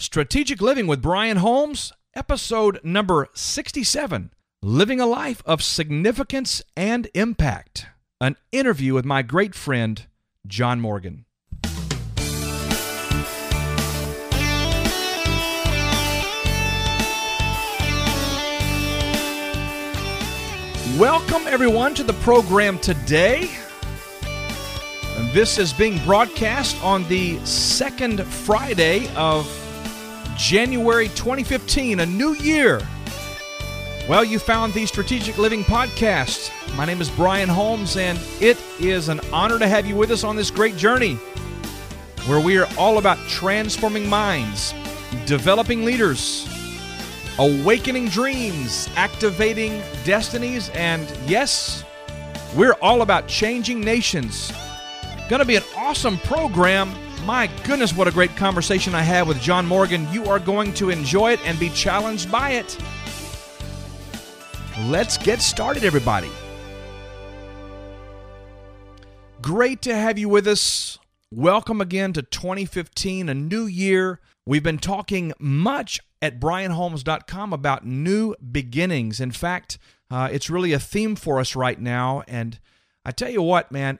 Strategic Living with Brian Holmes, episode number 67 Living a Life of Significance and Impact. An interview with my great friend, John Morgan. Welcome, everyone, to the program today. This is being broadcast on the second Friday of January 2015, a new year. Well, you found the Strategic Living Podcast. My name is Brian Holmes, and it is an honor to have you with us on this great journey where we are all about transforming minds, developing leaders, awakening dreams, activating destinies, and yes, we're all about changing nations. Going to be an awesome program. My goodness, what a great conversation I had with John Morgan. You are going to enjoy it and be challenged by it. Let's get started, everybody. Great to have you with us. Welcome again to 2015, a new year. We've been talking much at brianholmes.com about new beginnings. In fact, uh, it's really a theme for us right now. And I tell you what, man,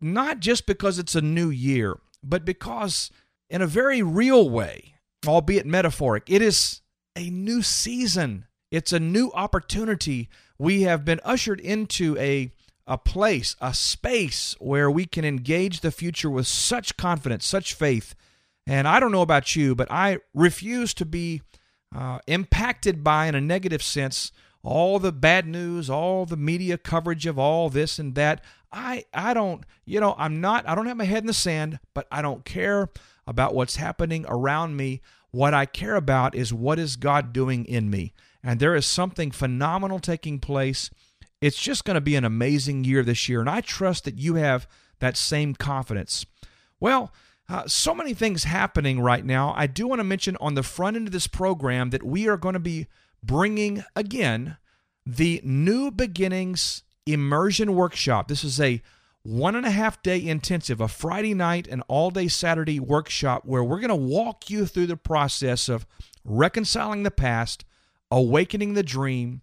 not just because it's a new year, but because in a very real way, albeit metaphoric, it is a new season. It's a new opportunity. We have been ushered into a a place, a space where we can engage the future with such confidence, such faith. And I don't know about you, but I refuse to be uh, impacted by, in a negative sense, all the bad news, all the media coverage of all this and that. I I don't, you know, I'm not I don't have my head in the sand, but I don't care about what's happening around me. What I care about is what is God doing in me. And there is something phenomenal taking place. It's just going to be an amazing year this year, and I trust that you have that same confidence. Well, uh, so many things happening right now. I do want to mention on the front end of this program that we are going to be bringing again the New Beginnings Immersion Workshop. This is a one and a half day intensive, a Friday night and all day Saturday workshop where we're going to walk you through the process of reconciling the past, awakening the dream,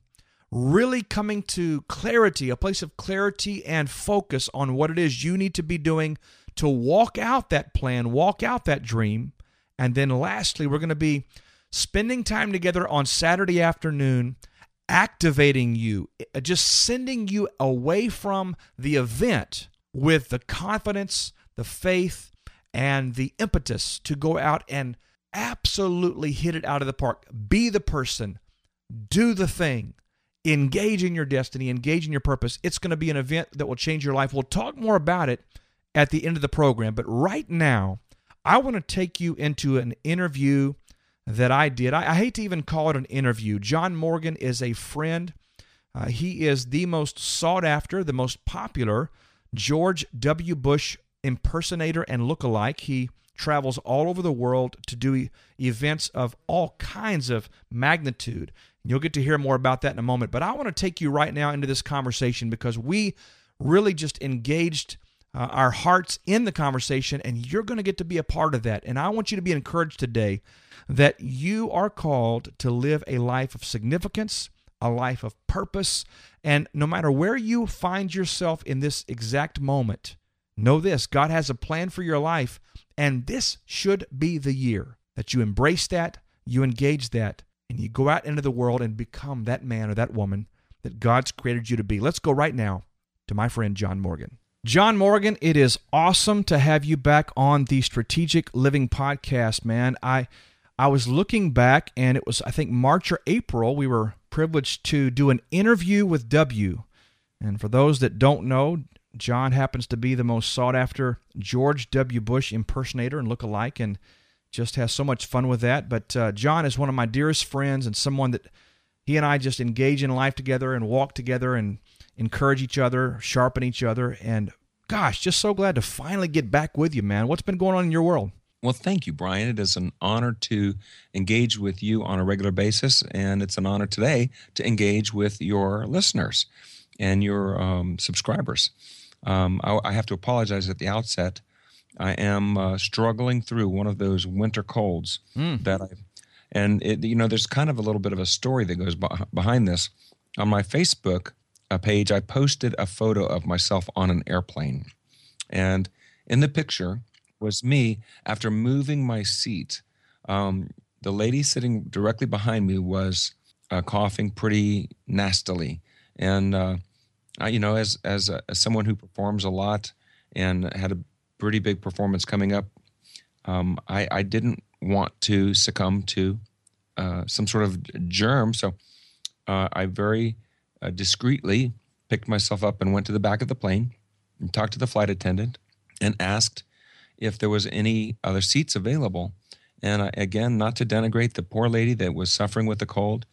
really coming to clarity, a place of clarity and focus on what it is you need to be doing to walk out that plan, walk out that dream. And then lastly, we're going to be spending time together on Saturday afternoon, activating you, uh, just sending you away from the event with the confidence, the faith, and the impetus to go out and absolutely hit it out of the park. Be the person, do the thing, engage in your destiny, engage in your purpose. It's going to be an event that will change your life. We'll talk more about it at the end of the program. But right now, I want to take you into an interview that I did. I, I hate to even call it an interview. John Morgan is a friend. Uh, he is the most sought after, the most popular George W. Bush impersonator and lookalike. He travels all over the world to do events of all kinds of magnitude. You'll get to hear more about that in a moment. But I want to take you right now into this conversation because we really just engaged uh, our hearts in the conversation, and you're going to get to be a part of that. And I want you to be encouraged today that you are called to live a life of significance, a life of purpose, and no matter where you find yourself in this exact moment, know this God has a plan for your life, and this should be the year that you embrace that, you engage that, and you go out into the world and become that man or that woman that God's created you to be. Let's go right now to my friend John Morgan. John Morgan, it is awesome to have you back on the Strategic Living podcast, man. I I was looking back and it was I think March or April we were privileged to do an interview with W. And for those that don't know, John happens to be the most sought after George W. Bush impersonator and look-alike, and just has so much fun with that. But uh, John is one of my dearest friends and someone that he and I just engage in life together and walk together and encourage each other, sharpen each other. And gosh, just so glad to finally get back with you, man. What's been going on in your world? Well, thank you, Brian. It is an honor to engage with you on a regular basis, and it's an honor today to engage with your listeners and your um, subscribers. Um, I, I, have to apologize at the outset. I am uh, struggling through one of those winter colds Mm. that I, and it, you know, there's kind of a little bit of a story that goes beh behind this. On my Facebook uh, page, I posted a photo of myself on an airplane, and in the picture was me after moving my seat. Um, the lady sitting directly behind me was uh, coughing pretty nastily, and uh, I, you know, as as, a, as someone who performs a lot and had a pretty big performance coming up, um, I, I didn't want to succumb to uh, some sort of germ, so uh, I very uh, discreetly picked myself up and went to the back of the plane and talked to the flight attendant and asked if there was any other seats available. And I, again, not to denigrate the poor lady that was suffering with the cold,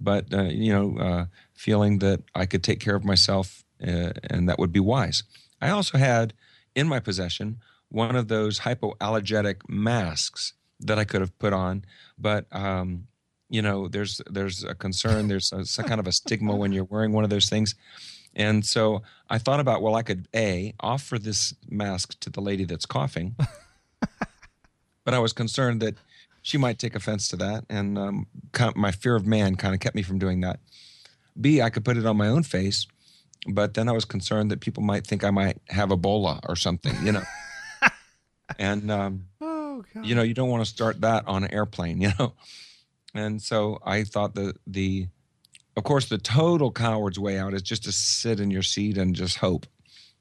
but uh, you know, uh, feeling that I could take care of myself uh, and that would be wise. I also had in my possession one of those hypoallergenic masks that I could have put on, but um, you know, there's there's a concern, there's a, some kind of a stigma when you're wearing one of those things. And so I thought about, well, I could a offer this mask to the lady that's coughing, but I was concerned that she might take offense to that, and um, kind of- my fear of man kind of kept me from doing that. B, I could put it on my own face, but then I was concerned that people might think I might have Ebola or something, you know. and um, Oh God. you know, you don't want to start that on an airplane, you know. And so I thought that the, of course, the total coward's way out is just to sit in your seat and just hope.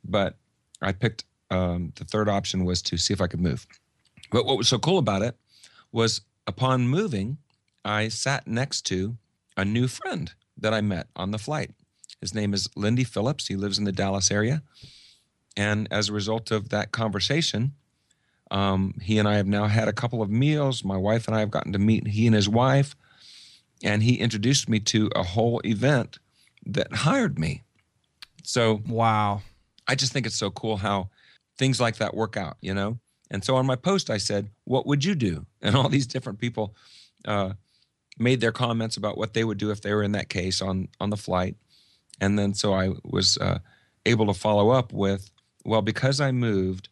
But I picked um, the third option was to see if I could move. But what was so cool about it was upon moving, I sat next to a new friend that I met on the flight. His name is Lindy Phillips. He lives in the Dallas area. And as a result of that conversation, um, he and I have now had a couple of meals. My wife and I have gotten to meet he and his wife, and he introduced me to a whole event that hired me. So Wow. I just think it's so cool how things like that work out, you know? And so on my post, I said, What would you do? And all these different people uh, made their comments about what they would do if they were in that case on, on the flight. And then so I was uh, able to follow up with, Well, because I moved,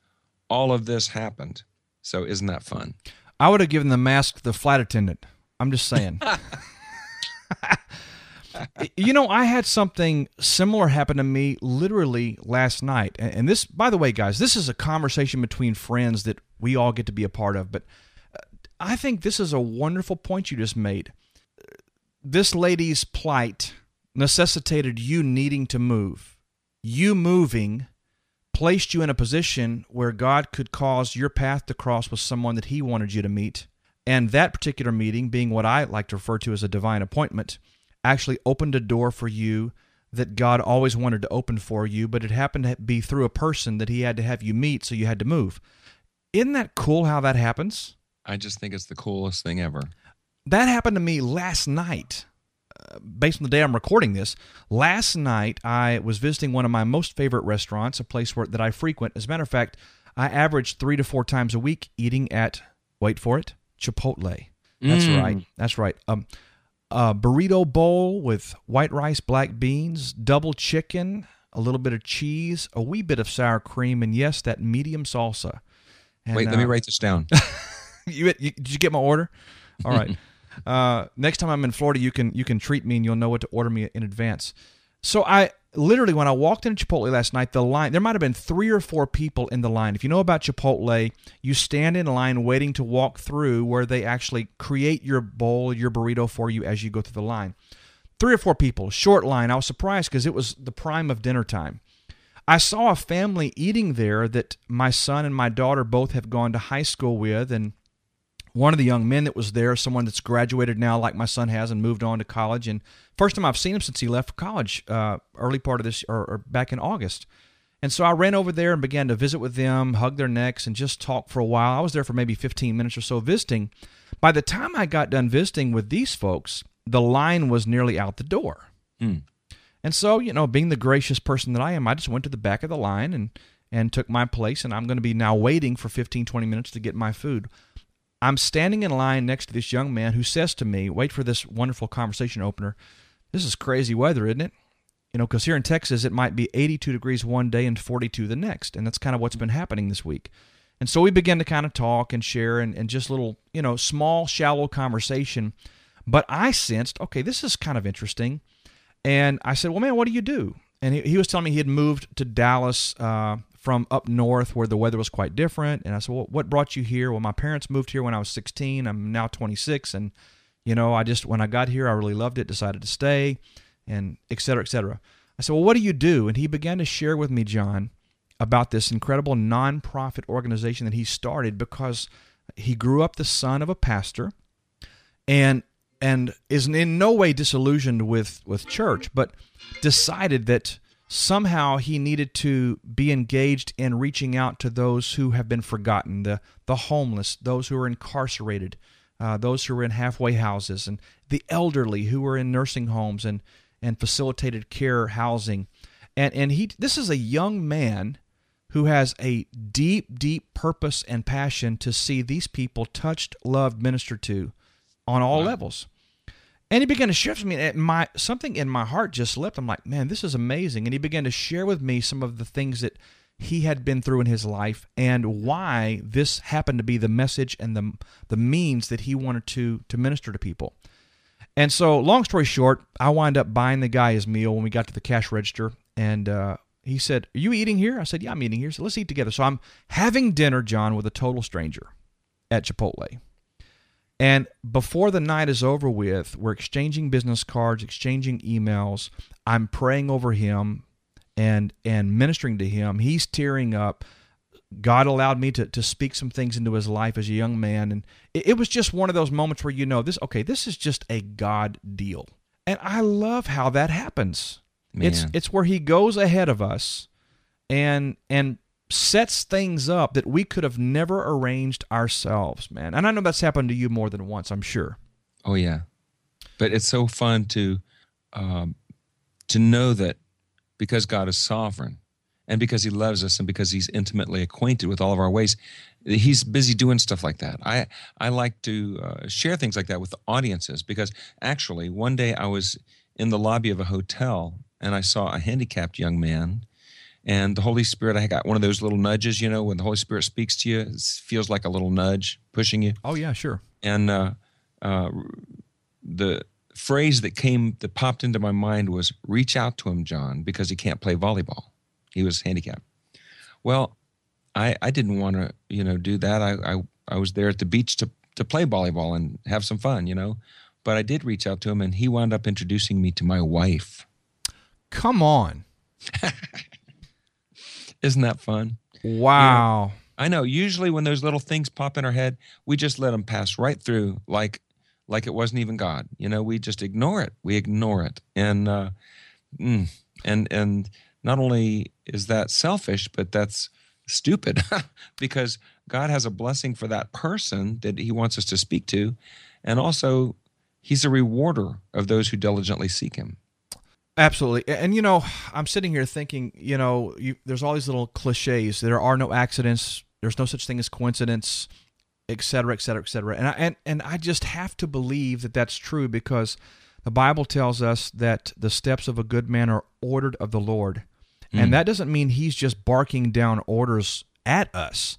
all of this happened. So isn't that fun? I would have given the mask to the flight attendant. I'm just saying. you know, I had something similar happen to me literally last night. And this, by the way, guys, this is a conversation between friends that we all get to be a part of. But uh, I think this is a wonderful point you just made. This lady's plight necessitated you needing to move. You moving placed you in a position where God could cause your path to cross with someone that He wanted you to meet. And that particular meeting, being what I like to refer to as a divine appointment, actually opened a door for you that God always wanted to open for you, but it happened to be through a person that He had to have you meet, so you had to move. Isn't that cool how that happens? I just think it's the coolest thing ever. That happened to me last night. Based on the day I'm recording this, last night I was visiting one of my most favorite restaurants, a place where that I frequent. As a matter of fact, I average three to four times a week eating at wait for it Chipotle. That's Mm. right. That's right. Um, a burrito bowl with white rice, black beans, double chicken, a little bit of cheese, a wee bit of sour cream, and yes, that medium salsa. And, Wait, let me uh, write this down. you, you did you get my order? All right. uh, next time I'm in Florida, you can you can treat me and you'll know what to order me in advance. So I literally when I walked into Chipotle last night, the line there might have been three or four people in the line. If you know about Chipotle, you stand in line waiting to walk through where they actually create your bowl, your burrito for you as you go through the line. Three or four people, short line. I was surprised because it was the prime of dinner time. I saw a family eating there that my son and my daughter both have gone to high school with, and one of the young men that was there, someone that's graduated now, like my son has, and moved on to college. And first time I've seen him since he left for college, uh, early part of this, or, or back in August. And so I ran over there and began to visit with them, hug their necks, and just talk for a while. I was there for maybe 15 minutes or so visiting. By the time I got done visiting with these folks, the line was nearly out the door. Hmm. And so, you know, being the gracious person that I am, I just went to the back of the line and and took my place and I'm going to be now waiting for 15 20 minutes to get my food. I'm standing in line next to this young man who says to me, "Wait for this wonderful conversation opener. This is crazy weather, isn't it?" You know, because here in Texas it might be 82 degrees one day and 42 the next, and that's kind of what's been happening this week. And so we began to kind of talk and share and, and just little, you know, small, shallow conversation. But I sensed, okay, this is kind of interesting. And I said, well, man, what do you do? And he, he was telling me he had moved to Dallas uh, from up north where the weather was quite different. And I said, well, what brought you here? Well, my parents moved here when I was 16. I'm now 26. And, you know, I just, when I got here, I really loved it, decided to stay, and et cetera, et cetera. I said, well, what do you do? And he began to share with me, John, about this incredible nonprofit organization that he started because he grew up the son of a pastor and and is in no way disillusioned with with church but decided that somehow he needed to be engaged in reaching out to those who have been forgotten the the homeless those who are incarcerated uh, those who are in halfway houses and the elderly who are in nursing homes and and facilitated care housing and and he this is a young man who has a deep, deep purpose and passion to see these people touched, loved, ministered to on all wow. levels. And he began to share with me. My something in my heart just leapt. I'm like, man, this is amazing. And he began to share with me some of the things that he had been through in his life and why this happened to be the message and the the means that he wanted to to minister to people. And so, long story short, I wind up buying the guy his meal when we got to the cash register, and uh, he said, Are you eating here? I said, Yeah, I'm eating here. So let's eat together. So I'm having dinner, John, with a total stranger at Chipotle. And before the night is over with, we're exchanging business cards, exchanging emails. I'm praying over him and and ministering to him. He's tearing up. God allowed me to, to speak some things into his life as a young man. And it, it was just one of those moments where you know this, okay, this is just a God deal. And I love how that happens. Man. It's it's where he goes ahead of us and and sets things up that we could have never arranged ourselves, man. And I know that's happened to you more than once, I'm sure. Oh yeah. But it's so fun to um, to know that because God is sovereign and because he loves us and because he's intimately acquainted with all of our ways he's busy doing stuff like that i i like to uh, share things like that with audiences because actually one day i was in the lobby of a hotel and I saw a handicapped young man. And the Holy Spirit, I got one of those little nudges, you know, when the Holy Spirit speaks to you, it feels like a little nudge pushing you. Oh, yeah, sure. And uh, uh, the phrase that came, that popped into my mind was reach out to him, John, because he can't play volleyball. He was handicapped. Well, I, I didn't want to, you know, do that. I, I, I was there at the beach to, to play volleyball and have some fun, you know. But I did reach out to him, and he wound up introducing me to my wife. Come on. Isn't that fun? Wow. You know, I know. Usually when those little things pop in our head, we just let them pass right through like like it wasn't even God. You know, we just ignore it. We ignore it. And uh mm, and and not only is that selfish, but that's stupid because God has a blessing for that person that he wants us to speak to and also he's a rewarder of those who diligently seek him. Absolutely. And, you know, I'm sitting here thinking, you know, you, there's all these little cliches. There are no accidents. There's no such thing as coincidence, et cetera, et cetera, et cetera. And I, and, and I just have to believe that that's true because the Bible tells us that the steps of a good man are ordered of the Lord. Mm. And that doesn't mean he's just barking down orders at us.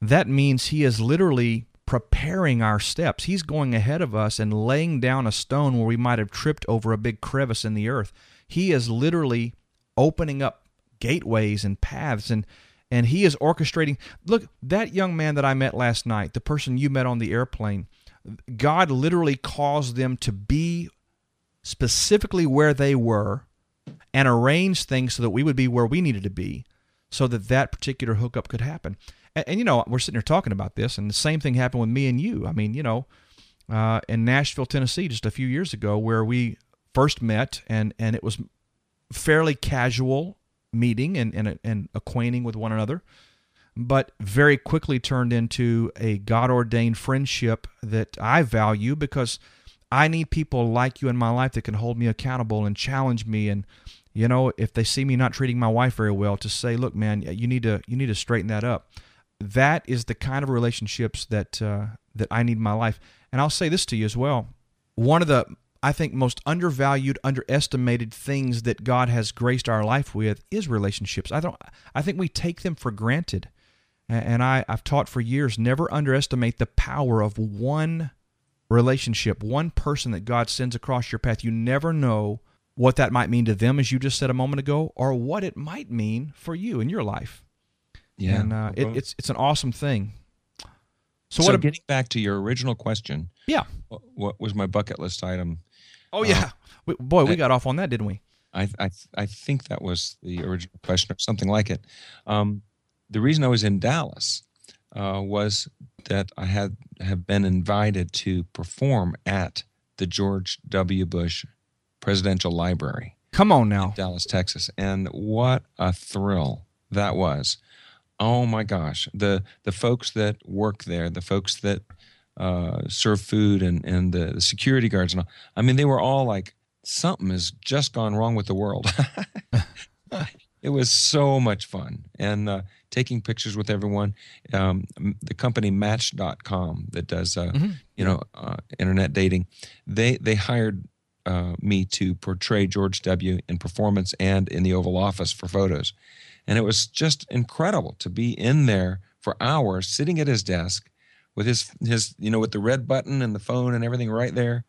That means he is literally preparing our steps. He's going ahead of us and laying down a stone where we might have tripped over a big crevice in the earth. He is literally opening up gateways and paths and and he is orchestrating look that young man that i met last night the person you met on the airplane god literally caused them to be specifically where they were and arrange things so that we would be where we needed to be so that that particular hookup could happen and, and, you know, we're sitting here talking about this, and the same thing happened with me and you. I mean, you know, uh, in Nashville, Tennessee, just a few years ago, where we first met, and and it was fairly casual meeting and and, and acquainting with one another, but very quickly turned into a God ordained friendship that I value because I need people like you in my life that can hold me accountable and challenge me and you know if they see me not treating my wife very well to say look man you need to you need to straighten that up that is the kind of relationships that uh, that I need in my life. And I'll say this to you as well. One of the I think most undervalued, underestimated things that God has graced our life with is relationships. I don't I think we take them for granted. And I, I've taught for years never underestimate the power of one relationship, one person that God sends across your path. You never know what that might mean to them, as you just said a moment ago, or what it might mean for you in your life. Yeah, and uh, it, it's it's an awesome thing. So, so what? Getting back to your original question, yeah, what, what was my bucket list item? Oh yeah, we, boy, we I, got off on that, didn't we? I I I think that was the original question or something like it. Um, the reason I was in Dallas uh, was that I had have been invited to perform at the George W. Bush Presidential Library. Come on now, Dallas, Texas, and what a thrill that was! Oh my gosh, the the folks that work there, the folks that uh, serve food, and and the, the security guards, and all, I mean, they were all like, something has just gone wrong with the world. it was so much fun, and uh, taking pictures with everyone. Um, the company Match.com that does uh, mm-hmm. you know uh, internet dating, they they hired uh, me to portray George W. in performance and in the Oval Office for photos, and it was just incredible to be in there for hours, sitting at his desk with his his you know with the red button and the phone and everything right there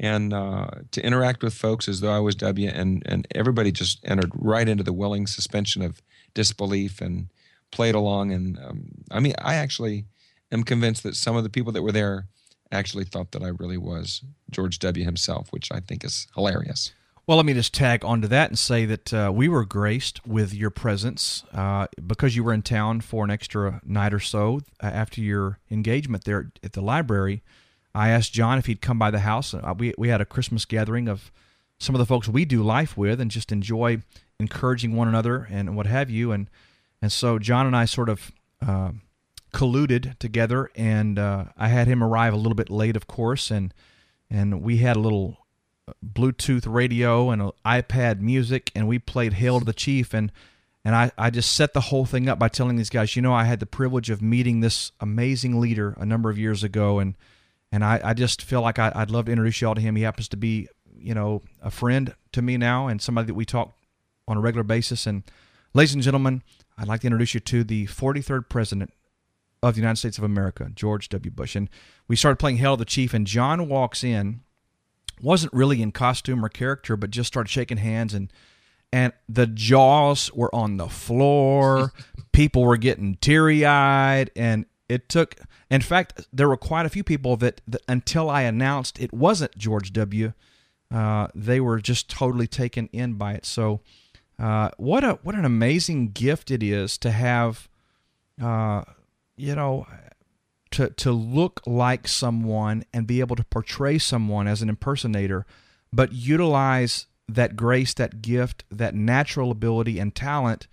and uh, to interact with folks as though I was W, and and everybody just entered right into the willing suspension of disbelief and played along. And um, I mean, I actually am convinced that some of the people that were there actually thought that I really was George W. himself, which I think is hilarious. Well, let me just tag onto that and say that uh, we were graced with your presence uh, because you were in town for an extra night or so uh, after your engagement there at the library. I asked John if he'd come by the house. Uh, we we had a Christmas gathering of some of the folks we do life with and just enjoy encouraging one another and what have you. And and so John and I sort of uh, colluded together, and uh, I had him arrive a little bit late, of course, and and we had a little Bluetooth radio and an iPad music, and we played "Hail to the Chief." and and I, I just set the whole thing up by telling these guys, you know, I had the privilege of meeting this amazing leader a number of years ago, and and I, I just feel like I, would love to introduce y'all to him. He happens to be, you know, a friend to me now and somebody that we talk on a regular basis. And ladies and gentlemen, I'd like to introduce you to the 43rd president of the United States of America, George W. Bush. And we started playing Hail to the Chief, and John walks in, wasn't really in costume or character, but just started shaking hands and and the jaws were on the floor. People were getting teary eyed, and it took in fact there were quite a few people that, that until i announced it wasn't george w uh, they were just totally taken in by it so uh, what a what an amazing gift it is to have uh, you know to to look like someone and be able to portray someone as an impersonator but utilize that grace that gift that natural ability and talent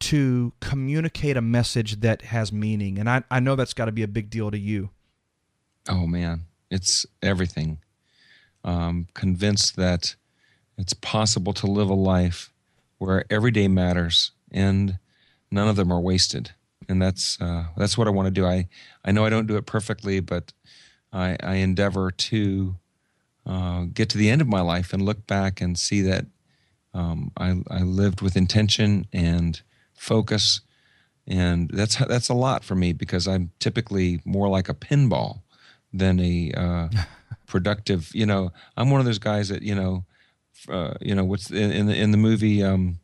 to communicate a message that has meaning. And I, I know that's got to be a big deal to you. Oh, man. It's everything. Um, convinced that it's possible to live a life where every day matters and none of them are wasted. And that's uh, that's what I want to do. I, I know I don't do it perfectly, but I, I endeavor to uh, get to the end of my life and look back and see that um, I, I lived with intention and focus, and that's that's a lot for me because I'm typically more like a pinball than a uh, productive. You know, I'm one of those guys that you know, uh, you know, what's in, in the in the movie. Um,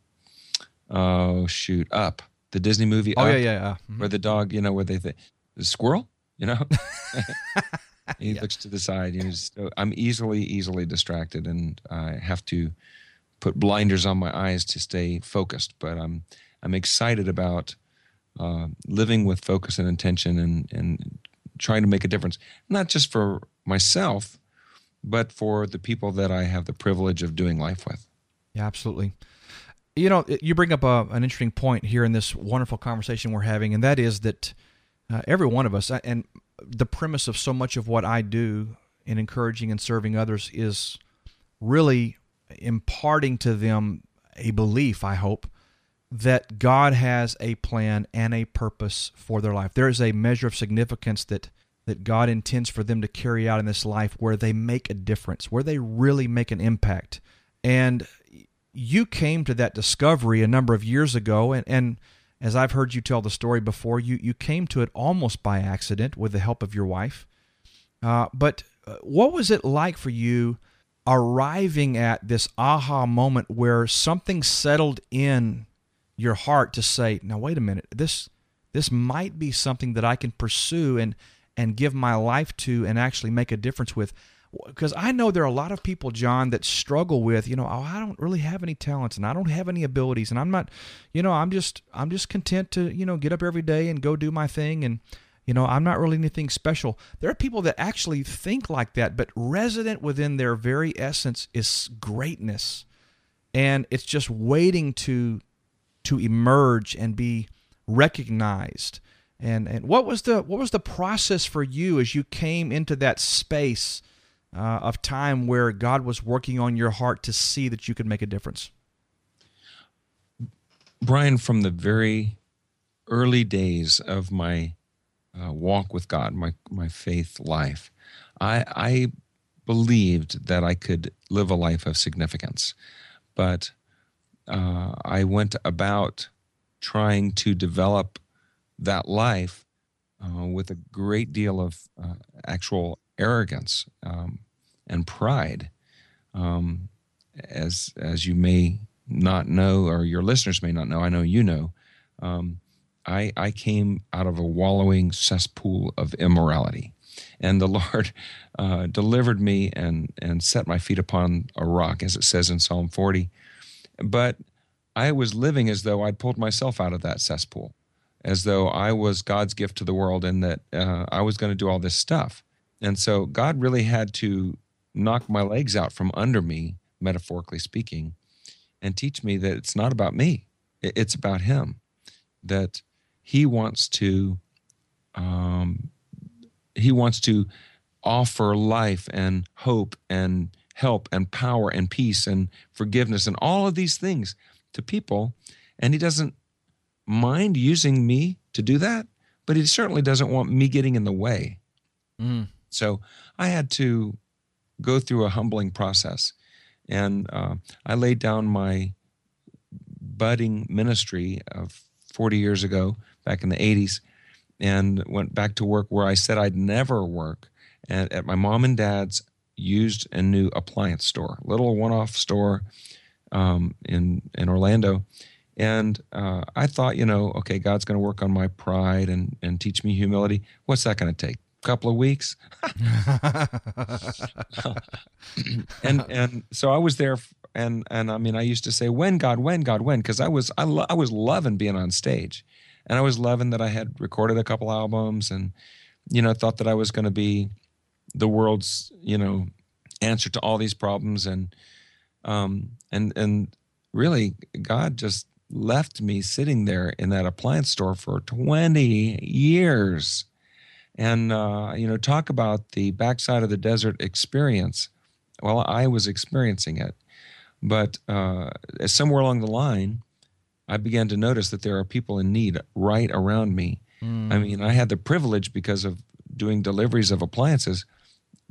oh shoot, Up the Disney movie. Oh Up, yeah, yeah, yeah. Mm-hmm. Where the dog, you know, where they think the squirrel, you know. he yeah. looks to the side. You know, so I'm easily, easily distracted, and I have to put blinders on my eyes to stay focused. But I'm I'm excited about uh, living with focus and intention and, and trying to make a difference, not just for myself, but for the people that I have the privilege of doing life with. Yeah, absolutely. You know, you bring up a, an interesting point here in this wonderful conversation we're having, and that is that uh, every one of us, and the premise of so much of what I do in encouraging and serving others is really imparting to them a belief, I hope, that God has a plan and a purpose for their life. There is a measure of significance that that God intends for them to carry out in this life where they make a difference, where they really make an impact. And you came to that discovery a number of years ago and and as I've heard you tell the story before, you you came to it almost by accident with the help of your wife. Uh, but uh, what was it like for you arriving at this aha moment where something settled in your heart to say, "Now wait a minute, this this might be something that I can pursue and and give my life to and actually make a difference with." Because I know there are a lot of people, John, that struggle with, you know, oh, I don't really have any talents and I don't have any abilities and I'm not, you know, I'm just, I'm just content to, you know, get up every day and go do my thing and, you know, I'm not really anything special. There are people that actually think like that, but resident within their very essence is greatness, and it's just waiting to, to emerge and be recognized. And and what was the what was the process for you as you came into that space? Uh, of time where God was working on your heart to see that you could make a difference? Brian, from the very early days of my uh, walk with God, my my faith life, I, I believed that I could live a life of significance, but uh, I went about trying to develop that life uh, with a great deal of uh, actual arrogance um, and pride. Um, as as you may not know, or your listeners may not know, I know you know. Um, I I came out of a wallowing cesspool of immorality, and the Lord uh, delivered me and and set my feet upon a rock, as it says in Psalm 40. But I was living as though I'd pulled myself out of that cesspool, as though I was God's gift to the world, and that uh, I was going to do all this stuff. And so God really had to knock my legs out from under me, metaphorically speaking, and teach me that it's not about me, it's about Him. That He wants to, um, He wants to offer life and hope and help and power and peace and forgiveness and all of these things to people, and He doesn't mind using me to do that, but He certainly doesn't want me getting in the way. Mm. So I had to go through a humbling process. And uh, I laid down my budding ministry of 40 years ago, back in the 80s, and went back to work where I said I'd never work at, at my mom and dad's used and new appliance store, little one-off store um, in in Orlando. And uh, I thought, you know, okay, God's going to work on my pride and and teach me humility. What's that going to take? Couple of weeks. and and so I was there and and I mean I used to say when God when God when because I was I, lo- I was loving being on stage. And I was loving that I had recorded a couple albums and you know thought that I was going to be the world's, you know, answer to all these problems and um and and really God just left me sitting there in that appliance store for 20 years and uh, you know talk about the backside of the desert experience well i was experiencing it. But uh, somewhere along the line i began to notice that there are people in need right around me. Mm. i mean i had the privilege because of doing deliveries of appliances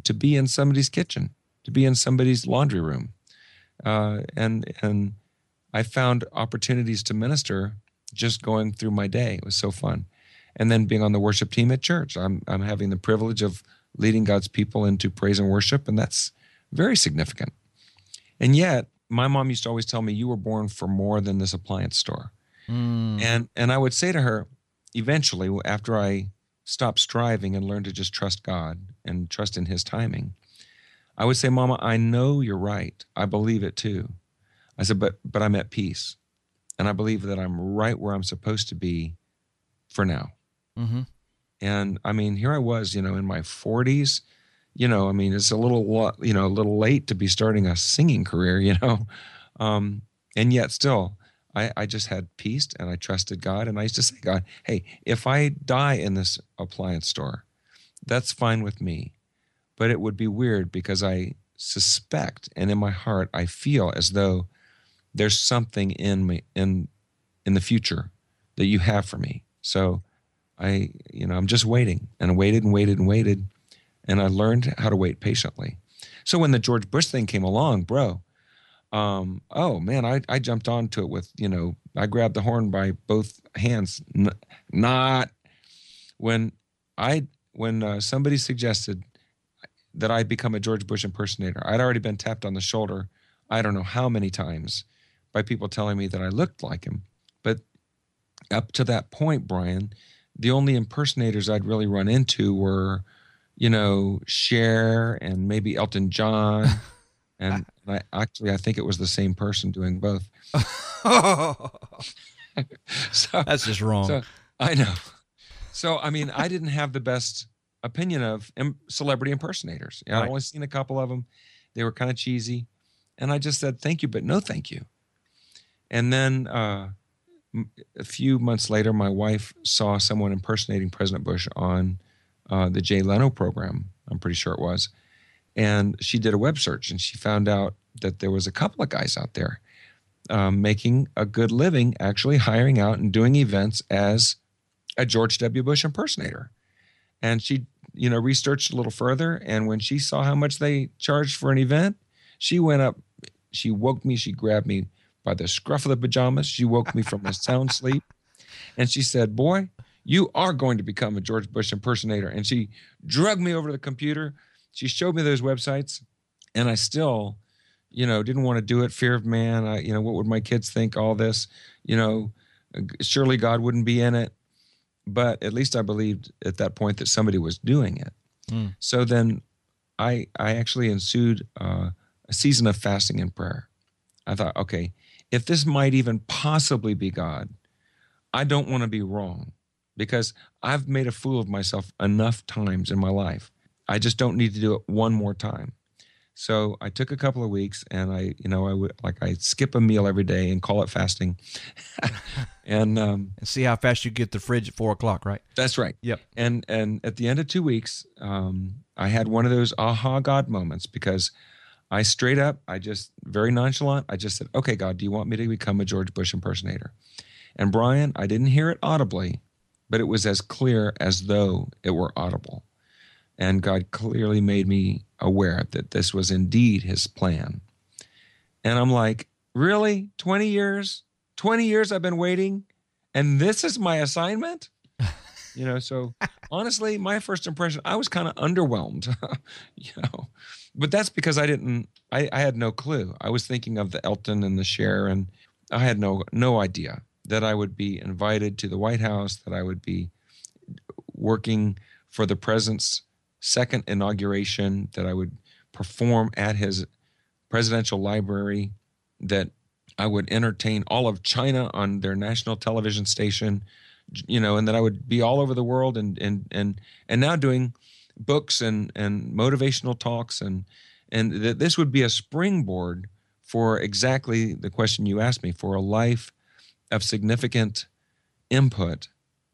to be in somebody's kitchen to be in somebody's laundry room. Uh, and and i found opportunities to minister just going through my day. It was so fun and then being on the worship team at church. I'm I'm having the privilege of leading God's people into praise and worship, and that's very significant. And yet, my mom used to always tell me, "You were born for more than this appliance store." Mm. And and I would say to her, eventually, after I stopped striving and learned to just trust God and trust in His timing, I would say, "Mama, I know you're right. I believe it too." I said, "But but I'm at peace, and I believe that I'm right where I'm supposed to be for now." Mm-hmm. And I mean, here I was, you know, in my 40s. You know, I mean, it's a little, you know, a little late to be starting a singing career, you know, um, and yet still, I, I just had peace and I trusted God. And I used to say, God, hey, if I die in this appliance store, that's fine with me. But it would be weird because I suspect and in my heart I feel as though there's something in me in in the future that you have for me. So I, you know, I'm just waiting and waited and waited and waited. And I learned how to wait patiently. So when the George Bush thing came along, bro, um, oh man, I, I jumped onto it with, you know, I grabbed the horn by both hands. N- not when I, when uh, somebody suggested that I become a George Bush impersonator, I'd already been tapped on the shoulder, I don't know how many times by people telling me that I looked like him. But up to that point, Brian, the only impersonators I'd really run into were, you know, Cher and maybe Elton John. and I, actually, I think it was the same person doing both. so that's just wrong. So, I know. So I mean, I didn't have the best opinion of Im- celebrity impersonators. You know, right. I've only seen a couple of them. They were kind of cheesy, and I just said thank you, but no thank you. And then uh, a few months later, my wife saw someone impersonating President Bush on uh, the Jay Leno program. I'm pretty sure it was, and she did a web search and she found out that there was a couple of guys out there um, making a good living, actually hiring out and doing events as a George W. Bush impersonator. And she, you know, researched a little further. And when she saw how much they charged for an event, she went up, she woke me, she grabbed me by the scruff of the pajamas. She woke me from a sound sleep. And she said, Boy, you are going to become a George Bush impersonator. And she drugged me over to the computer, she showed me those websites, and I still, you know, didn't want to do it. Fear of man. I, you know, what would my kids think? All this, you know, surely God wouldn't be in it. But at least I believed at that point that somebody was doing it. Mm. So then, I I actually ensued uh, a season of fasting and prayer. I thought, okay, if this might even possibly be God, I don't want to be wrong because I've made a fool of myself enough times in my life I just don't need to do it one more time. So I took a couple of weeks and I, you know, I would like I skip a meal every day and call it fasting, and um, and see how fast you get the fridge at four o'clock, right? That's right. Yep. And and at the end of two weeks, um, I had one of those aha God moments because I straight up, I just very nonchalant, I just said, "Okay, God, do you want me to become a George Bush impersonator?" And Brian, I didn't hear it audibly, but it was as clear as though it were audible. And God clearly made me aware that this was indeed his plan. And I'm like, really? 20 years? 20 years I've been waiting, and this is my assignment? You know, so honestly, my first impression, I was kind of underwhelmed, you know, but that's because I didn't, I, I had no clue. I was thinking of the Elton and the Cher, and I had no, no idea that I would be invited to the White House, that I would be working for the president's second inauguration that I would perform at his presidential library, that I would entertain all of China on their national television station, you know, and that I would be all over the world and and and and now doing books and and motivational talks and and that this would be a springboard for exactly the question you asked me for a life of significant input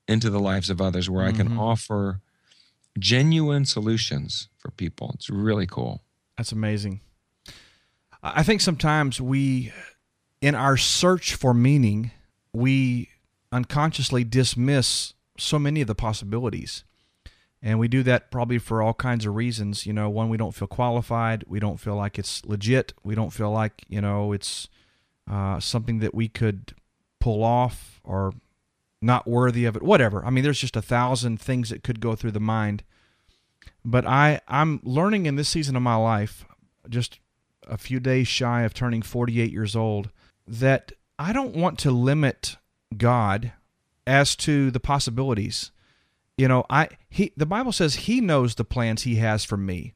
into the lives of others where mm-hmm. I can mm-hmm. offer genuine solutions for people. It's really cool. That's amazing. I think sometimes we, in our search for meaning, we unconsciously dismiss so many of the possibilities. And we do that probably for all kinds of reasons. You know, one, we don't feel qualified. We don't feel like it's legit. We don't feel like, you know, it's uh, something that we could pull off or not worthy of it, whatever. I mean, there's just a thousand things that could go through the mind. But I, I'm learning in this season of my life, just a few days shy of turning 48 years old, that I don't want to limit God as to the possibilities. You know, I he the Bible says he knows the plans he has for me.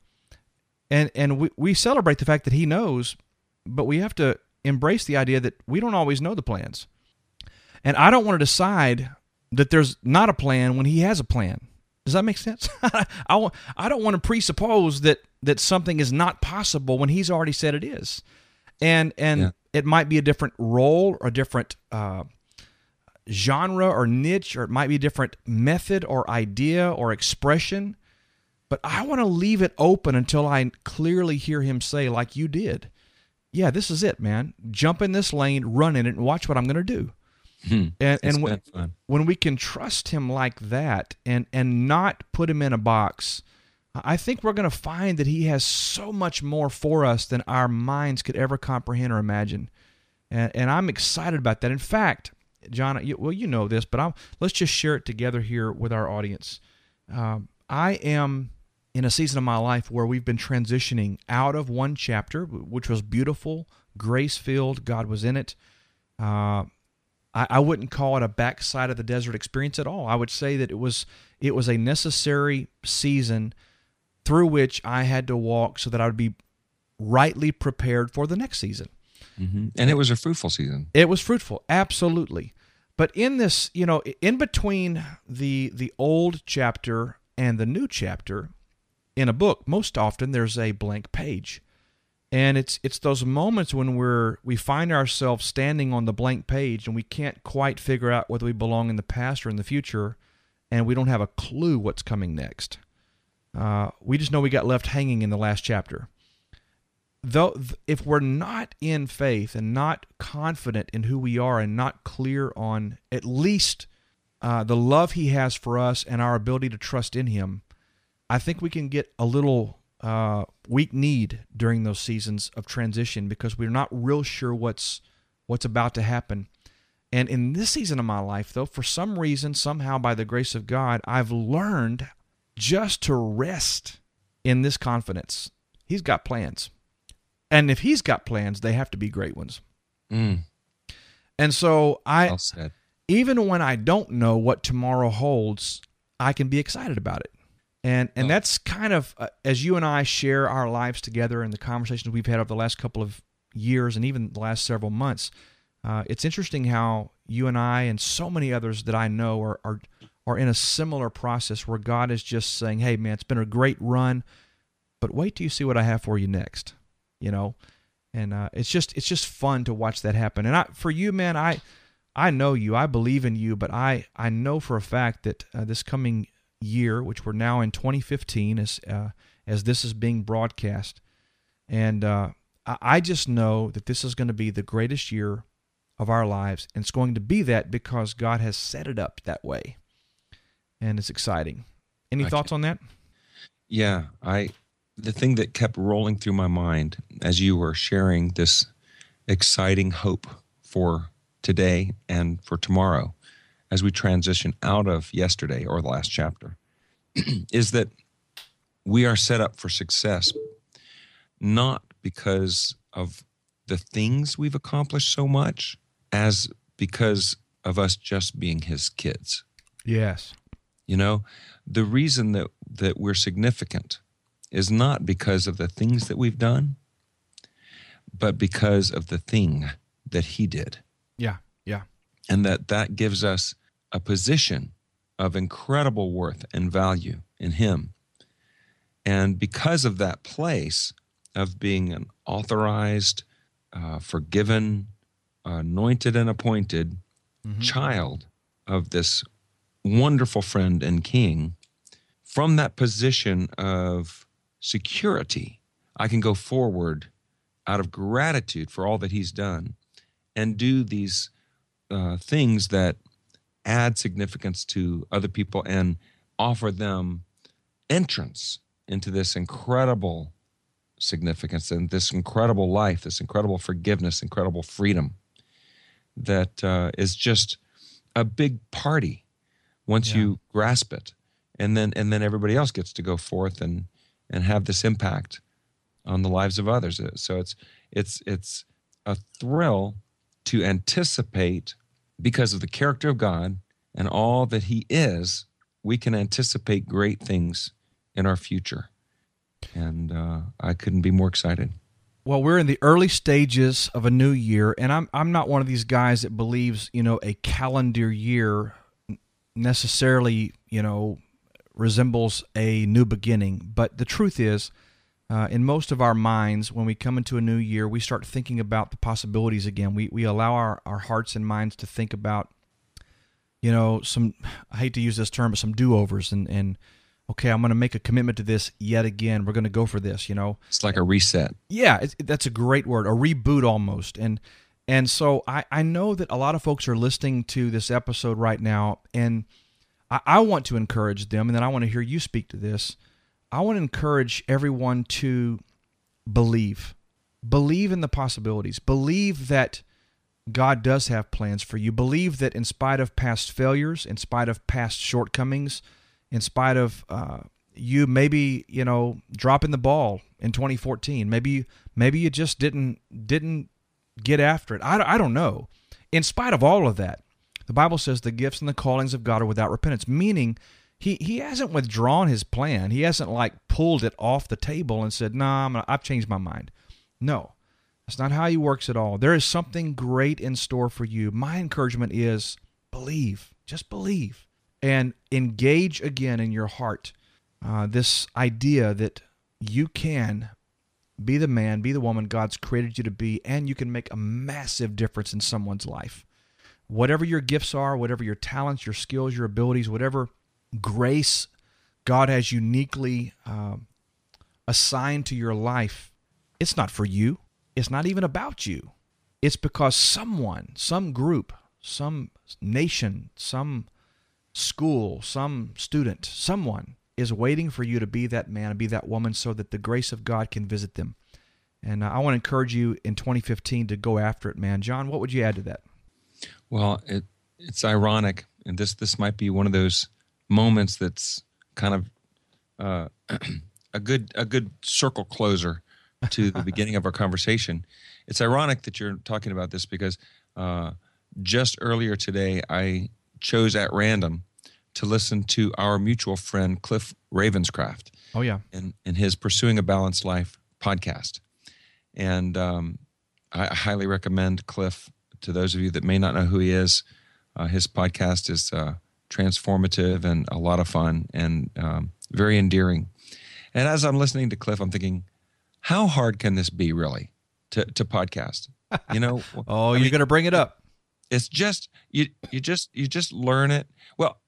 And and we, we celebrate the fact that he knows, but we have to embrace the idea that we don't always know the plans. And I don't want to decide that there's not a plan when he has a plan. Does that make sense? I, I don't want to presuppose that that something is not possible when he's already said it is. And and yeah. it might be a different role or a different uh, genre or niche, or it might be a different method or idea or expression. But I want to leave it open until I clearly hear him say, like you did, yeah, this is it, man. Jump in this lane, run in it, and watch what I'm going to do. Hmm. And, and when, when we can trust him like that and, and not put him in a box, I think we're going to find that He has so much more for us than our minds could ever comprehend or imagine. And, and I'm excited about that. In fact, John, you, well, you know this, but I'll, let's just share it together here with our audience. Um, I am in a season of my life where we've been transitioning out of one chapter, which was beautiful, grace filled, God was in it. Uh, I, I wouldn't call it a backside of the desert experience at all. I would say that it was it was a necessary season through which I had to walk so that I would be rightly prepared for the next season. Mm-hmm. And it was a fruitful season. It was fruitful, absolutely. But in this, you know, in between the the old chapter and the new chapter in a book, most often there's a blank page. And it's it's those moments when we're we find ourselves standing on the blank page and we can't quite figure out whether we belong in the past or in the future, and we don't have a clue what's coming next. Uh, we just know we got left hanging in the last chapter though if we're not in faith and not confident in who we are and not clear on at least uh, the love he has for us and our ability to trust in him i think we can get a little uh, weak need during those seasons of transition because we're not real sure what's what's about to happen. And in this season of my life though for some reason somehow by the grace of god i've learned just to rest in this confidence. He's got plans and if he's got plans, they have to be great ones. Mm. And so I, Well said. even when I don't know what tomorrow holds, I can be excited about it. And and Oh. that's kind of uh, as you and I share our lives together and the conversations we've had over the last couple of years and even the last several months. Uh, it's interesting how you and I and so many others that I know are, are are in a similar process where God is just saying, "Hey, man, it's been a great run, but wait till you see what I have for you next." You know, and uh, it's just it's just fun to watch that happen. And I, for you, man, I I know you, I believe in you, but I I know for a fact that uh, this coming year, which we're now in 2015, as uh, as this is being broadcast, and uh, I, I just know that this is going to be the greatest year of our lives, and it's going to be that because God has set it up that way, and it's exciting. Any I thoughts on that? Yeah, I the thing that kept rolling through my mind as you were sharing this exciting hope for today and for tomorrow as we transition out of yesterday or the last chapter is that we are set up for success not because of the things we've accomplished so much as because of us just being his kids Yes. you know, the reason that, that we're significant is not because of the things that we've done, but because of the thing that he did. Yeah. Yeah. And that that gives us a position of incredible worth and value in him. And because of that place of being an authorized, uh, forgiven, anointed, and appointed Mhm. child of this wonderful friend and king, from that position of security, I can go forward out of gratitude for all that he's done and do these uh, things that add significance to other people and offer them entrance into this incredible significance and this incredible life, this incredible forgiveness, incredible freedom that uh, is just a big party once Yeah. you grasp it, and then and then everybody else gets to go forth and and have this impact on the lives of others. Uh, So it's it's it's a thrill to anticipate because of the character of God and all that He is. We can anticipate great things in our future, and uh, I couldn't be more excited. Well, we're in the early stages of a new year, and I'm I'm not one of these guys that believes you know a calendar year necessarily you know resembles a new beginning. But the truth is, uh, in most of our minds, when we come into a new year, we start thinking about the possibilities again. We we allow our our hearts and minds to think about you know some I hate to use this term, but some do overs and and okay, I'm going to make a commitment to this yet again. We're going to go for this. You know. It's like a reset. Yeah, it's, that's a great word, a reboot almost. And and so I, I know that a lot of folks are listening to this episode right now, and I, I want to encourage them, and then I want to hear you speak to this. I want to encourage everyone to believe. Believe in the possibilities. Believe that God does have plans for you. Believe that in spite of past failures, in spite of past shortcomings, in spite of uh, you maybe you know dropping the ball in 2014, maybe maybe you just didn't didn't get after it. I, I don't know. In spite of all of that, the Bible says the gifts and the callings of God are without repentance, meaning he he hasn't withdrawn his plan. He hasn't like pulled it off the table and said, "Nah, i I've changed my mind." No, that's not how he works at all. There is something great in store for you. My encouragement is believe, just believe, and engage again in your heart uh, this idea that you can be the man, be the woman God's created you to be, and you can make a massive difference in someone's life. Whatever your gifts are, whatever your talents, your skills, your abilities, whatever grace God has uniquely uh, assigned to your life, it's not for you. It's not even about you. It's because someone, some group, some nation, some school, some student, someone is waiting for you to be that man and be that woman so that the grace of God can visit them. And uh, I want to encourage you in 2015 to go after it, man. John, what would you add to that? Well, it, it's ironic, and this this might be one of those moments that's kind of uh, a good a good circle closer to the beginning of our conversation. It's ironic that you're talking about this because uh, just earlier today, I chose at random to listen to our mutual friend Cliff Ravenscraft. Oh yeah, in in his Pursuing a Balanced Life podcast, and um, I highly recommend Cliff to those of you that may not know who he is. Uh, his podcast is uh, transformative and a lot of fun and um, very endearing. And as I'm listening to Cliff, I'm thinking, how hard can this be really to, to podcast? You know, oh, I you're going to bring it up. It's just you. You just you just learn it. Well,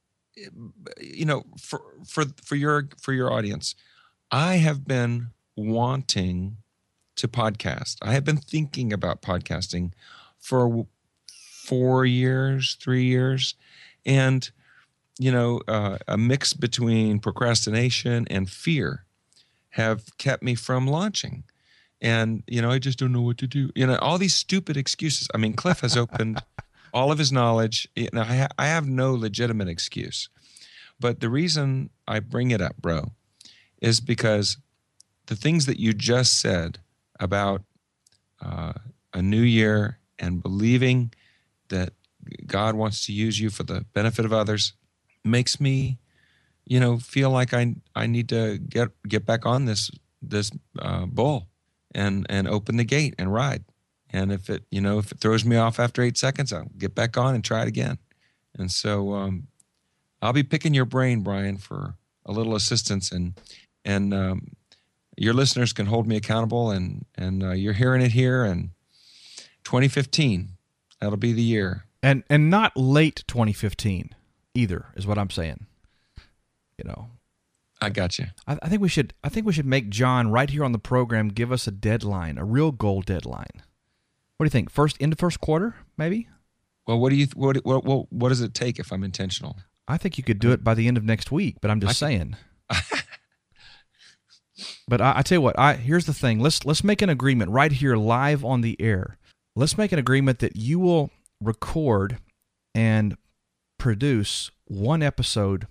you know, for for for your for your audience, I have been wanting to podcast. I have been thinking about podcasting for four years, three years, and you know, uh, a mix between procrastination and fear have kept me from launching. And, you know, I just don't know what to do. You know, all these stupid excuses. I mean, Cliff has opened all of his knowledge. You know, I, ha- I have no legitimate excuse. But the reason I bring it up, bro, is because the things that you just said about uh, a new year and believing that God wants to use you for the benefit of others makes me you know feel like I I need to get get back on this this uh, bull and and open the gate and ride. And if it you know if it throws me off after eight seconds, I'll get back on and try it again. And so um, I'll be picking your brain, Brian, for a little assistance and and um, your listeners can hold me accountable and and uh, you're hearing it here and 2015 that'll be the year and and not late 2015 either is what i'm saying you know I got you. I, I, think we should. I think we should make John right here on the program give us a deadline, a real goal deadline. What do you think? First into first quarter, maybe. Well, what do you? What what what, what does it take if I'm intentional? I think you could do it by the end of next week, but I'm just saying. but I, I tell you what. I here's the thing. Let's let's make an agreement right here, live on the air. Let's make an agreement that you will record and produce one episode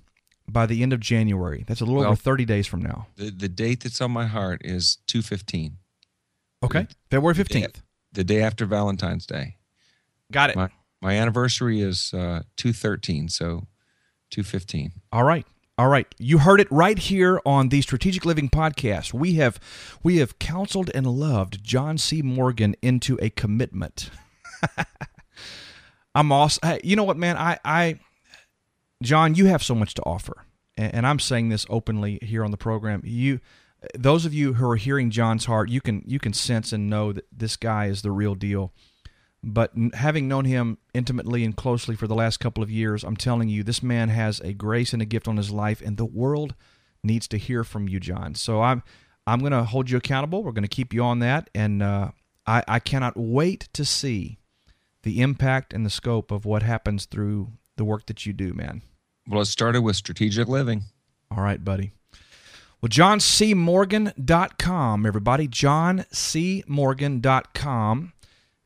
by the end of January. That's a little well, over 30 days from now. The, the date that's on my heart is 215. Okay. The, February 15th. The day, the day, after Valentine's Day. Got it. My, my anniversary is uh, 213, so 215. All right. All right. You heard it right here on the Strategic Living podcast. We have we have counseled and loved John C. Morgan into a commitment. I'm also hey, you know what, man? I I John, you have so much to offer, and, I'm saying this openly here on the program. You, those of you who are hearing John's heart, you can you can sense and know that this guy is the real deal. But having known him intimately and closely for the last couple of years, I'm telling you, this man has a grace and a gift on his life, and the world needs to hear from you, John. So I'm I'm going to hold you accountable. We're going to keep you on that, and uh, I, I cannot wait to see the impact and the scope of what happens through the work that you do, man. Well, it started with strategic living. All right, buddy. Well, johncmorgan.com, everybody. johncmorgan.com.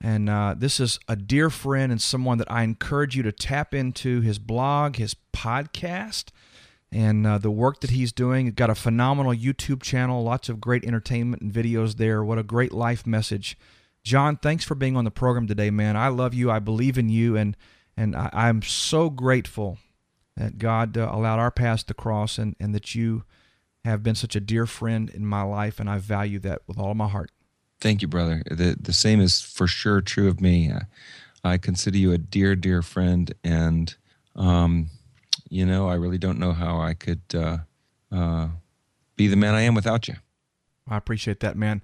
And uh, this is a dear friend and someone that I encourage you to tap into his blog, his podcast, and uh, the work that he's doing. He's got a phenomenal YouTube channel, lots of great entertainment and videos there. What a great life message. John, thanks for being on the program today, man. I love you. I believe in you, and and I, am so grateful that God uh, allowed our paths to cross, and and that you have been such a dear friend in my life, and I value that with all my heart. Thank you, brother. The the same is for sure true of me. I consider you a dear, dear friend, and um, you know, I really don't know how I could uh, uh, be the man I am without you. I appreciate that, man.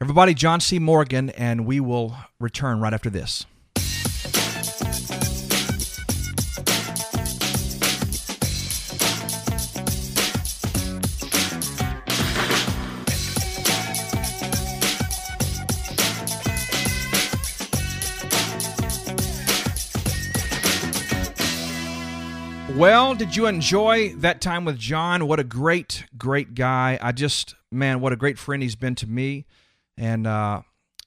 Everybody, John C. Morgan, and we will return right after this. Well, did you enjoy that time with John? What a great, great guy. I just, man, what a great friend he's been to me. And uh,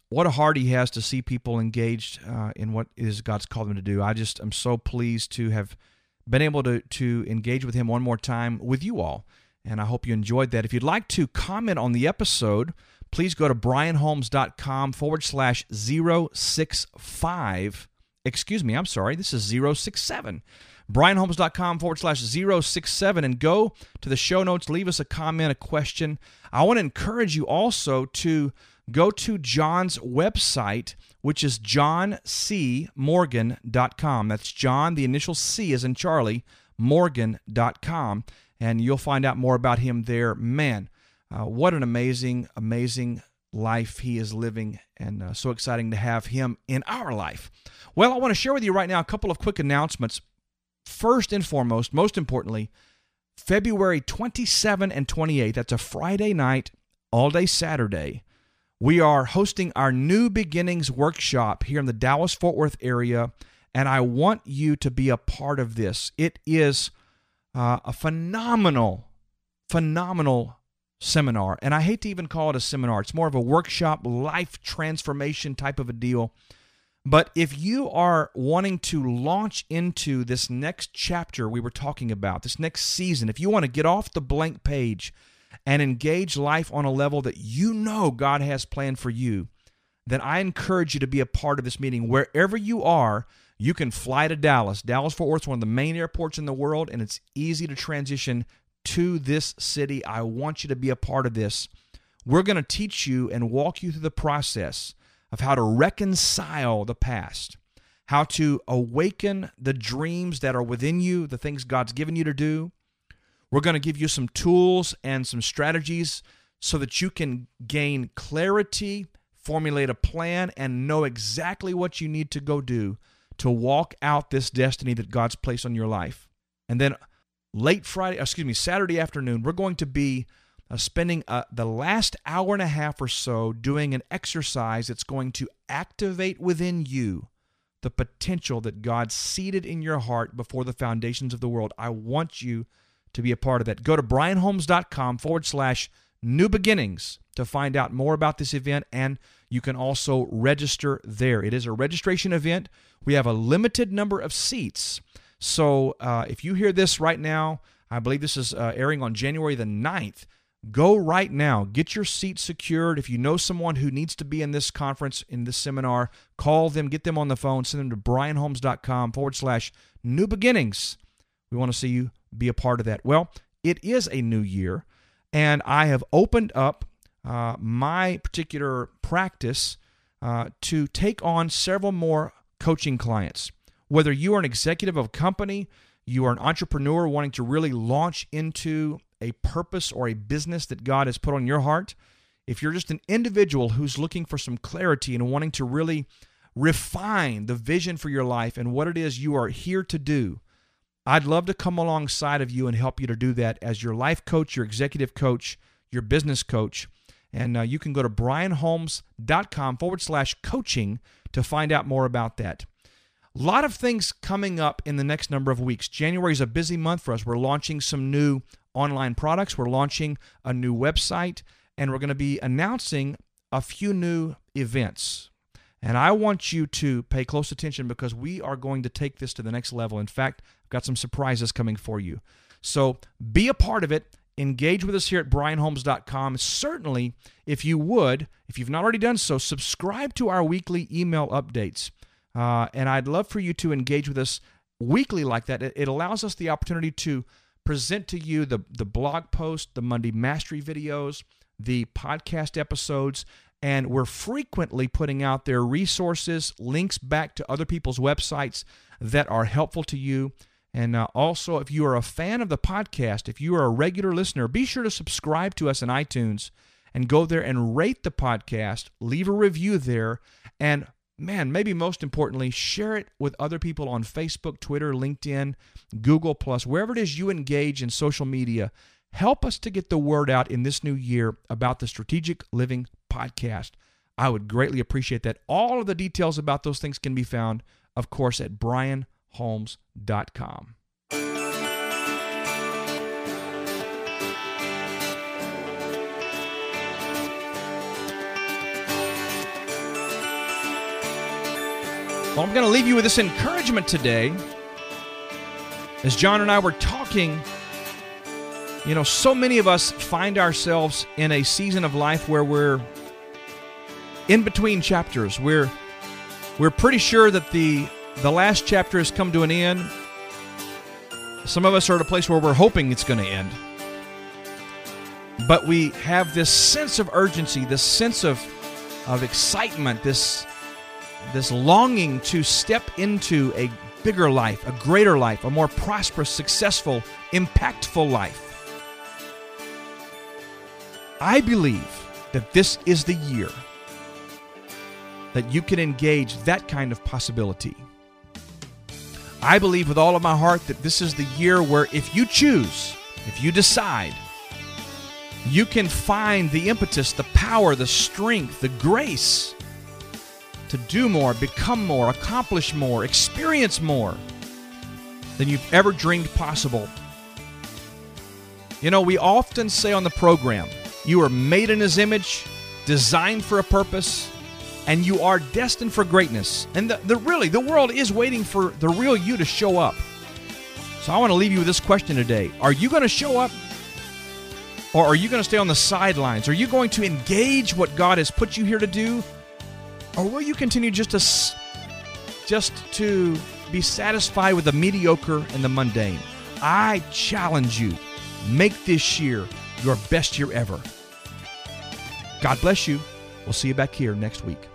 what a heart he has to see people engaged uh, in what is God's called them to do. I just am so pleased to have been able to, to engage with him one more time with you all. And I hope you enjoyed that. If you'd like to comment on the episode, please go to brianholmes.com forward slash 065. Excuse me, I'm sorry, this is 067 brianholmes.com forward slash 067 and go to the show notes, leave us a comment, a question. I want to encourage you also to go to John's website, which is johncmorgan.com. That's John, the initial C is in Charlie, morgan.com. And you'll find out more about him there. Man, uh, what an amazing, amazing life he is living, and uh, so exciting to have him in our life. Well, I want to share with you right now a couple of quick announcements first and foremost, most importantly, February 27 and 28, that's a Friday night, all day Saturday, we are hosting our New Beginnings workshop here in the Dallas Fort Worth area, and I want you to be a part of this. It is uh, a phenomenal, phenomenal seminar. And I hate to even call it a seminar, it's more of a workshop, life transformation type of a deal. But if you are wanting to launch into this next chapter we were talking about, this next season, if you want to get off the blank page and engage life on a level that you know God has planned for you, then I encourage you to be a part of this meeting. Wherever you are, you can fly to Dallas. Dallas Fort Worth is one of the main airports in the world, and it's easy to transition to this city. I want you to be a part of this. We're going to teach you and walk you through the process of how to reconcile the past, how to awaken the dreams that are within you, the things God's given you to do. We're going to give you some tools and some strategies so that you can gain clarity, formulate a plan, and know exactly what you need to go do to walk out this destiny that God's placed on your life. And then late Friday, excuse me, Saturday afternoon, we're going to be uh, spending uh, the last hour and a half or so doing an exercise that's going to activate within you the potential that God seeded in your heart before the foundations of the world. I want you to be a part of that. Go to brianholmes.com forward slash new beginnings to find out more about this event, and you can also register there. It is a registration event. We have a limited number of seats. So uh, if you hear this right now, I believe this is uh, airing on January the 9th. Go right now. Get your seat secured. If you know someone who needs to be in this conference, in this seminar, call them, get them on the phone, send them to brianholmes.com forward slash new beginnings. We want to see you be a part of that. Well, it is a new year, and I have opened up uh, my particular practice uh, to take on several more coaching clients. Whether you are an executive of a company, you are an entrepreneur wanting to really launch into a purpose or a business that God has put on your heart, if you're just an individual who's looking for some clarity and wanting to really refine the vision for your life and what it is you are here to do, I'd love to come alongside of you and help you to do that as your life coach, your executive coach, your business coach. And uh, you can go to brianholmes.com forward slash coaching to find out more about that. A lot of things coming up in the next number of weeks. January is a busy month for us. We're launching some new online products. We're launching a new website, and we're going to be announcing a few new events. And I want you to pay close attention because we are going to take this to the next level. In fact, I've got some surprises coming for you. So be a part of it. Engage with us here at brianholmes.com. Certainly, if you would, if you've not already done so, subscribe to our weekly email updates. Uh, and I'd love for you to engage with us weekly like that. It, it allows us the opportunity to present to you the, the blog post, the Monday Mastery videos, the podcast episodes, and we're frequently putting out there resources, links back to other people's websites that are helpful to you. And uh, also, if you are a fan of the podcast, if you are a regular listener, be sure to subscribe to us in iTunes and go there and rate the podcast, leave a review there, and man, maybe most importantly, share it with other people on Facebook, Twitter, LinkedIn, Google Plus, wherever it is you engage in social media. Help us to get the word out in this new year about the Strategic Living podcast. I would greatly appreciate that. All of the details about those things can be found, of course, at brianholmes.com. Well, I'm going to leave you with this encouragement today. As John and I were talking, you know, so many of us find ourselves in a season of life where we're in between chapters. We're we're pretty sure that the the last chapter has come to an end. Some of us are at a place where we're hoping it's going to end. But we have this sense of urgency, this sense of of excitement, this this longing to step into a bigger life, a greater life, a more prosperous, successful, impactful life. I believe that this is the year that you can engage that kind of possibility. I believe with all of my heart that this is the year where if you choose, if you decide, you can find the impetus, the power, the strength, the grace to do more, become more, accomplish more, experience more than you've ever dreamed possible. You know, we often say on the program, you are made in His image, designed for a purpose, and you are destined for greatness. And the, the really, the world is waiting for the real you to show up. So I want to leave you with this question today Are you going to show up? Or are you going to stay on the sidelines? Are you going to engage what God has put you here to do? Or will you continue just to just to be satisfied with the mediocre and the mundane? I challenge you. Make this year your best year ever. God bless you. We'll see you back here next week.